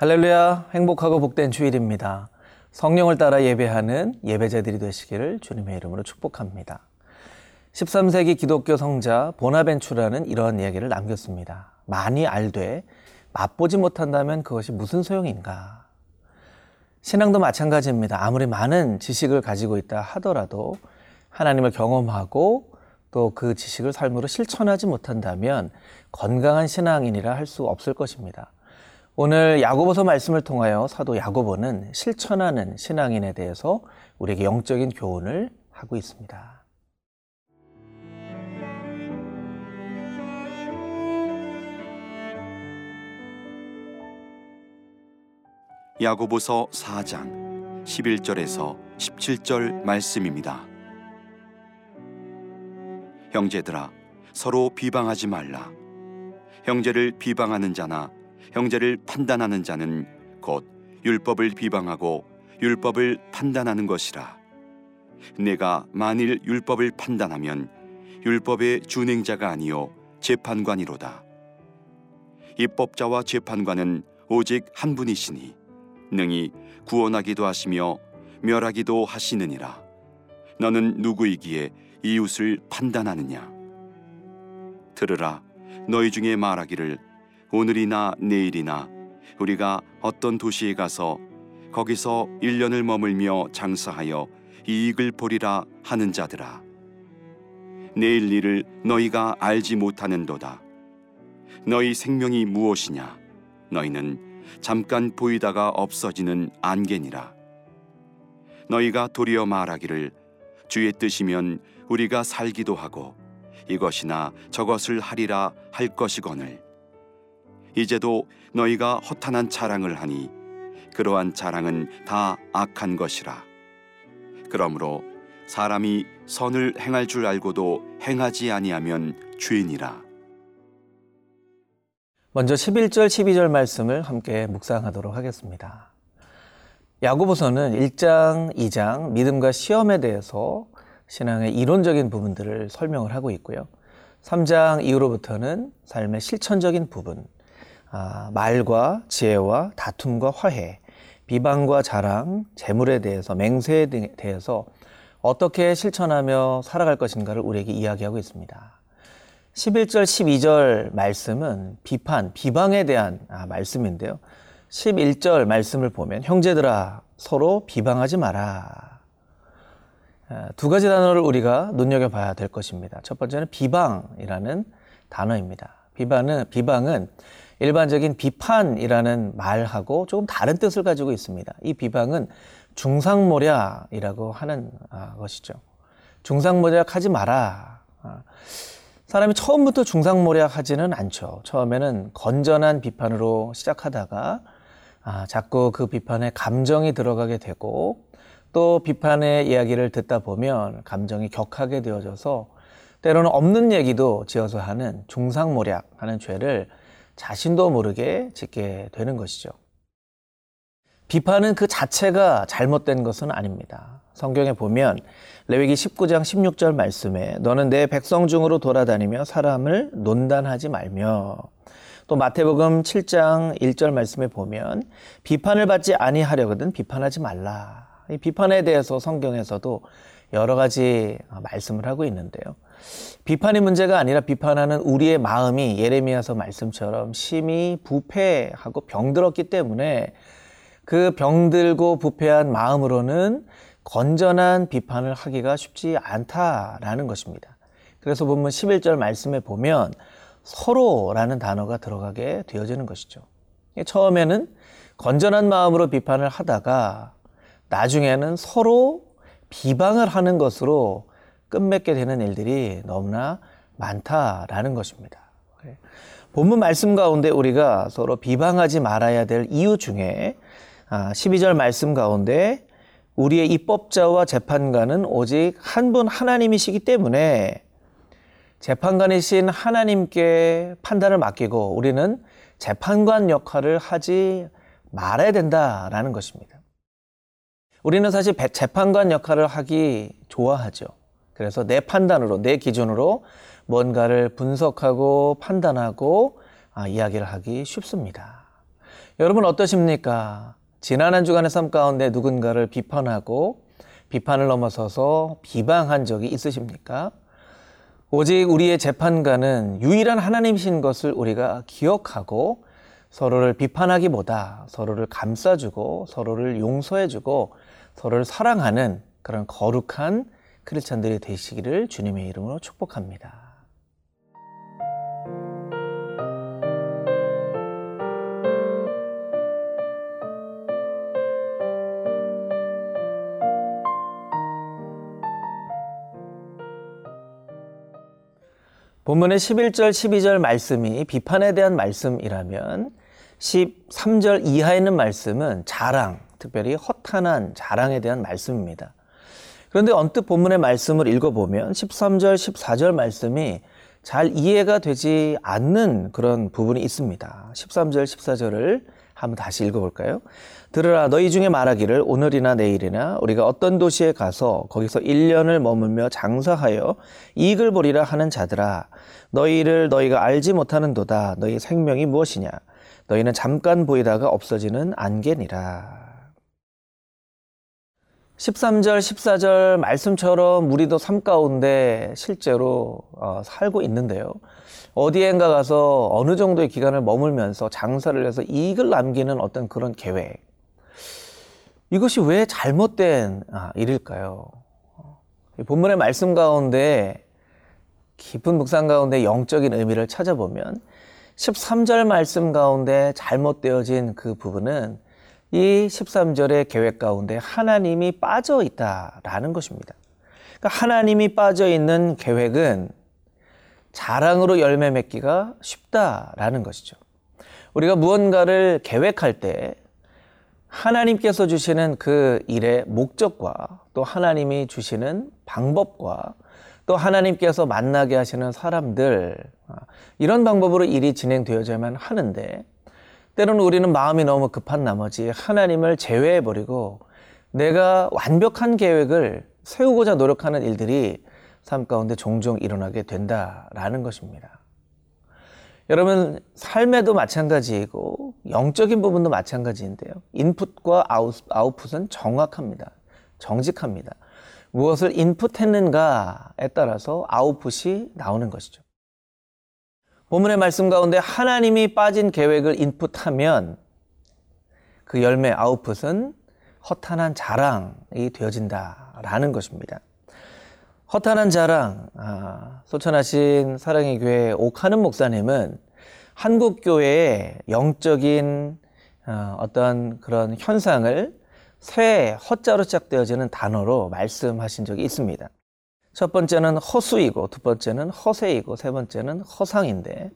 할렐루야, 행복하고 복된 주일입니다. 성령을 따라 예배하는 예배자들이 되시기를 주님의 이름으로 축복합니다. 13세기 기독교 성자 보나벤추라는 이러한 이야기를 남겼습니다. 많이 알되 맛보지 못한다면 그것이 무슨 소용인가? 신앙도 마찬가지입니다. 아무리 많은 지식을 가지고 있다 하더라도 하나님을 경험하고 또 그 지식을 삶으로 실천하지 못한다면 건강한 신앙인이라 할 수 없을 것입니다. 오늘 야고보서 말씀을 통하여 사도 야고보는 실천하는 신앙인에 대해서 우리에게 영적인 교훈을 하고 있습니다. 야고보서 4장 11절에서 17절 말씀입니다. 형제들아 서로 비방하지 말라. 형제를 비방하는 자나 형제를 판단하는 자는 곧 율법을 비방하고 율법을 판단하는 것이라. 내가 만일 율법을 판단하면 율법의 준행자가 아니요 재판관이로다. 입법자와 재판관은 오직 한 분이시니 능히 구원하기도 하시며 멸하기도 하시느니라. 너는 누구이기에 이웃을 판단하느냐? 들으라, 너희 중에 말하기를 오늘이나 내일이나 우리가 어떤 도시에 가서 거기서 1년을 머물며 장사하여 이익을 보리라 하는 자들아 내일 일을 너희가 알지 못하는도다. 너희 생명이 무엇이냐? 너희는 잠깐 보이다가 없어지는 안개니라. 너희가 도리어 말하기를 주의 뜻이면 우리가 살기도 하고 이것이나 저것을 하리라 할 것이거늘 이제도 너희가 허탄한 자랑을 하니 그러한 자랑은 다 악한 것이라. 그러므로 사람이 선을 행할 줄 알고도 행하지 아니하면 죄인이라. 먼저 11절, 12절 말씀을 함께 묵상하도록 하겠습니다. 야고보서는 1장, 2장 믿음과 시험에 대해서 신앙의 이론적인 부분들을 설명을 하고 있고요. 3장 이후로부터는 삶의 실천적인 부분, 아, 말과 지혜와 다툼과 화해, 비방과 자랑, 재물에 대해서, 맹세에 대해서 어떻게 실천하며 살아갈 것인가를 우리에게 이야기하고 있습니다. 11절, 12절 말씀은 비판, 비방에 대한 아, 말씀인데요. 11절 말씀을 보면 형제들아 서로 비방하지 마라. 아, 두 가지 단어를 우리가 눈여겨봐야 될 것입니다. 첫 번째는 비방이라는 단어입니다. 비방은, 비방은 일반적인 비판이라는 말하고 조금 다른 뜻을 가지고 있습니다. 이 비방은 중상모략이라고 하는 아, 것이죠. 중상모략 하지 마라. 아, 사람이 처음부터 중상모략 하지는 않죠. 처음에는 건전한 비판으로 시작하다가 아, 자꾸 그 비판에 감정이 들어가게 되고 또 비판의 이야기를 듣다 보면 감정이 격하게 되어져서 때로는 없는 얘기도 지어서 하는 중상모략 하는 죄를 자신도 모르게 짓게 되는 것이죠. 비판은 그 자체가 잘못된 것은 아닙니다. 성경에 보면 레위기 19장 16절 말씀에 너는 내 백성 중으로 돌아다니며 사람을 논단하지 말며 또 마태복음 7장 1절 말씀에 보면 비판을 받지 아니하려거든 비판하지 말라. 이 비판에 대해서 성경에서도 여러 가지 말씀을 하고 있는데요. 비판이 문제가 아니라 비판하는 우리의 마음이 예레미야서 말씀처럼 심히 부패하고 병들었기 때문에 그 병들고 부패한 마음으로는 건전한 비판을 하기가 쉽지 않다라는 것입니다. 그래서 본문 11절 말씀에 보면 서로라는 단어가 들어가게 되어지는 것이죠. 처음에는 건전한 마음으로 비판을 하다가 나중에는 서로 비방을 하는 것으로 끝맺게 되는 일들이 너무나 많다라는 것입니다. 본문 말씀 가운데 우리가 서로 비방하지 말아야 될 이유 중에 12절 아, 말씀 가운데 우리의 입법자와 재판관은 오직 한 분 하나님이시기 때문에 재판관이신 하나님께 판단을 맡기고 우리는 재판관 역할을 하지 말아야 된다라는 것입니다. 우리는 사실 재판관 역할을 하기 좋아하죠. 그래서 내 판단으로, 내 기준으로 뭔가를 분석하고 판단하고 아, 이야기를 하기 쉽습니다. 여러분 어떠십니까? 지난 한 주간의 삶 가운데 누군가를 비판하고 비판을 넘어서서 비방한 적이 있으십니까? 오직 우리의 재판관은 유일한 하나님이신 것을 우리가 기억하고 서로를 비판하기보다 서로를 감싸주고 서로를 용서해주고 서로를 사랑하는 그런 거룩한 크리스찬들이 되시기를 주님의 이름으로 축복합니다. 본문의 11절, 12절 말씀이 비판에 대한 말씀이라면 13절 이하에 있는 말씀은 자랑, 특별히 허탄한 자랑에 대한 말씀입니다. 그런데 언뜻 본문의 말씀을 읽어보면 13절, 14절 말씀이 잘 이해가 되지 않는 그런 부분이 있습니다. 13절, 14절을 한번 다시 읽어볼까요? 들으라 너희 중에 말하기를 오늘이나 내일이나 우리가 어떤 도시에 가서 거기서 1년을 머물며 장사하여 이익을 보리라 하는 자들아 너희를 너희가 알지 못하는 도다 너희 생명이 무엇이냐 너희는 잠깐 보이다가 없어지는 안개니라 13절, 14절 말씀처럼 우리도 삶 가운데 실제로 어, 살고 있는데요. 어디엔가 가서 어느 정도의 기간을 머물면서 장사를 해서 이익을 남기는 어떤 그런 계획. 이것이 왜 잘못된 아, 일일까요? 본문의 말씀 가운데 깊은 묵상 가운데 영적인 의미를 찾아보면 13절 말씀 가운데 잘못되어진 그 부분은 이 13절의 계획 가운데 하나님이 빠져 있다라는 것입니다. 그러니까 하나님이 빠져 있는 계획은 자랑으로 열매 맺기가 쉽다라는 것이죠. 우리가 무언가를 계획할 때 하나님께서 주시는 그 일의 목적과 또 하나님이 주시는 방법과 또 하나님께서 만나게 하시는 사람들 이런 방법으로 일이 진행되어야만 하는데 때로는 우리는 마음이 너무 급한 나머지 하나님을 제외해 버리고 내가 완벽한 계획을 세우고자 노력하는 일들이 삶 가운데 종종 일어나게 된다라는 것입니다. 여러분 삶에도 마찬가지이고 영적인 부분도 마찬가지인데요. 인풋과 아웃, 아웃풋은 정확합니다. 정직합니다. 무엇을 인풋했는가에 따라서 아웃풋이 나오는 것이죠. 본문의 말씀 가운데 하나님이 빠진 계획을 인풋하면 그 열매 아웃풋은 허탄한 자랑이 되어진다라는 것입니다. 허탄한 자랑, 아, 소천하신 사랑의 교회 옥하는 목사님은 한국 교회의 영적인 어, 어떤 그런 현상을 새 허자로 시작되어지는 단어로 말씀하신 적이 있습니다. 첫 번째는 허수이고 두 번째는 허세이고 세 번째는 허상인데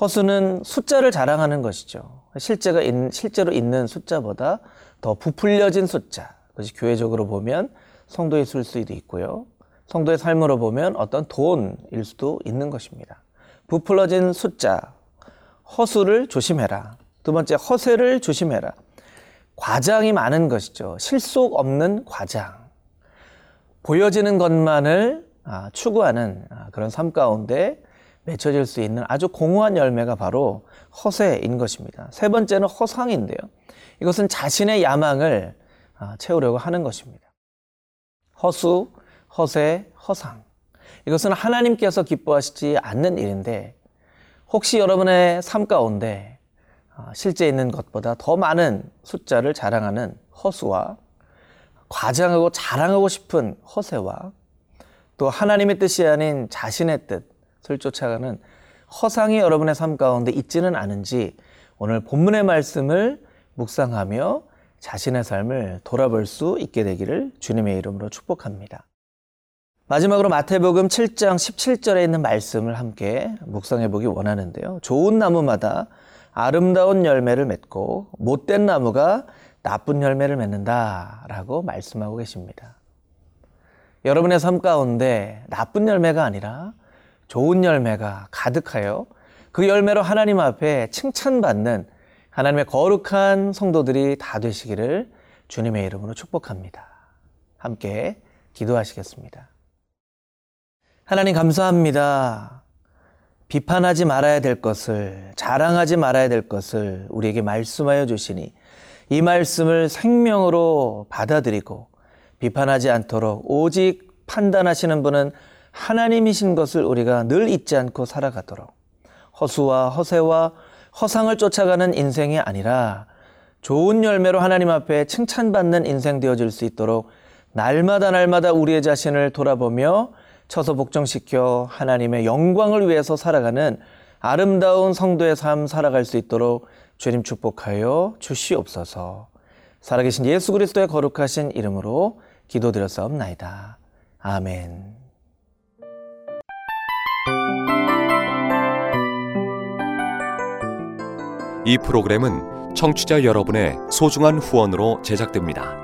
허수는 숫자를 자랑하는 것이죠. 실제가 있, 실제로 있는 숫자보다 더 부풀려진 숫자. 그것이 교회적으로 보면 성도의 술수도 있고요. 성도의 삶으로 보면 어떤 돈일 수도 있는 것입니다. 부풀어진 숫자, 허수를 조심해라. 두 번째, 허세를 조심해라. 과장이 많은 것이죠. 실속 없는 과장. 보여지는 것만을 아, 추구하는 아, 그런 삶 가운데 맺혀질 수 있는 아주 공허한 열매가 바로 허세인 것입니다. 세 번째는 허상인데요. 이것은 자신의 야망을 아, 채우려고 하는 것입니다. 허수, 허세, 허상. 이것은 하나님께서 기뻐하시지 않는 일인데 혹시 여러분의 삶 가운데 실제 있는 것보다 더 많은 숫자를 자랑하는 허수와 과장하고 자랑하고 싶은 허세와 또 하나님의 뜻이 아닌 자신의 뜻을 쫓아가는 허상이 여러분의 삶 가운데 있지는 않은지 오늘 본문의 말씀을 묵상하며 자신의 삶을 돌아볼 수 있게 되기를 주님의 이름으로 축복합니다. 마지막으로 마태복음 7장 17절에 있는 말씀을 함께 묵상해 보기 원하는데요. 좋은 나무마다 아름다운 열매를 맺고 못된 나무가 나쁜 열매를 맺는다라고 말씀하고 계십니다. 여러분의 삶 가운데 나쁜 열매가 아니라 좋은 열매가 가득하여 그 열매로 하나님 앞에 칭찬받는 하나님의 거룩한 성도들이 다 되시기를 주님의 이름으로 축복합니다. 함께 기도하시겠습니다. 하나님 감사합니다. 비판하지 말아야 될 것을, 자랑하지 말아야 될 것을 우리에게 말씀하여 주시니 이 말씀을 생명으로 받아들이고 비판하지 않도록 오직 판단하시는 분은 하나님이신 것을 우리가 늘 잊지 않고 살아가도록 허수와 허세와 허상을 쫓아가는 인생이 아니라 좋은 열매로 하나님 앞에 칭찬받는 인생 되어질 수 있도록 날마다 날마다 우리의 자신을 돌아보며 처서 복종시켜 하나님의 영광을 위해서 살아가는 아름다운 성도의 삶 살아갈 수 있도록 주님 축복하여 주시옵소서. 살아계신 예수 그리스도의 거룩하신 이름으로 기도드렸사옵나이다. 아멘. 이 프로그램은 청취자 여러분의 소중한 후원으로 제작됩니다.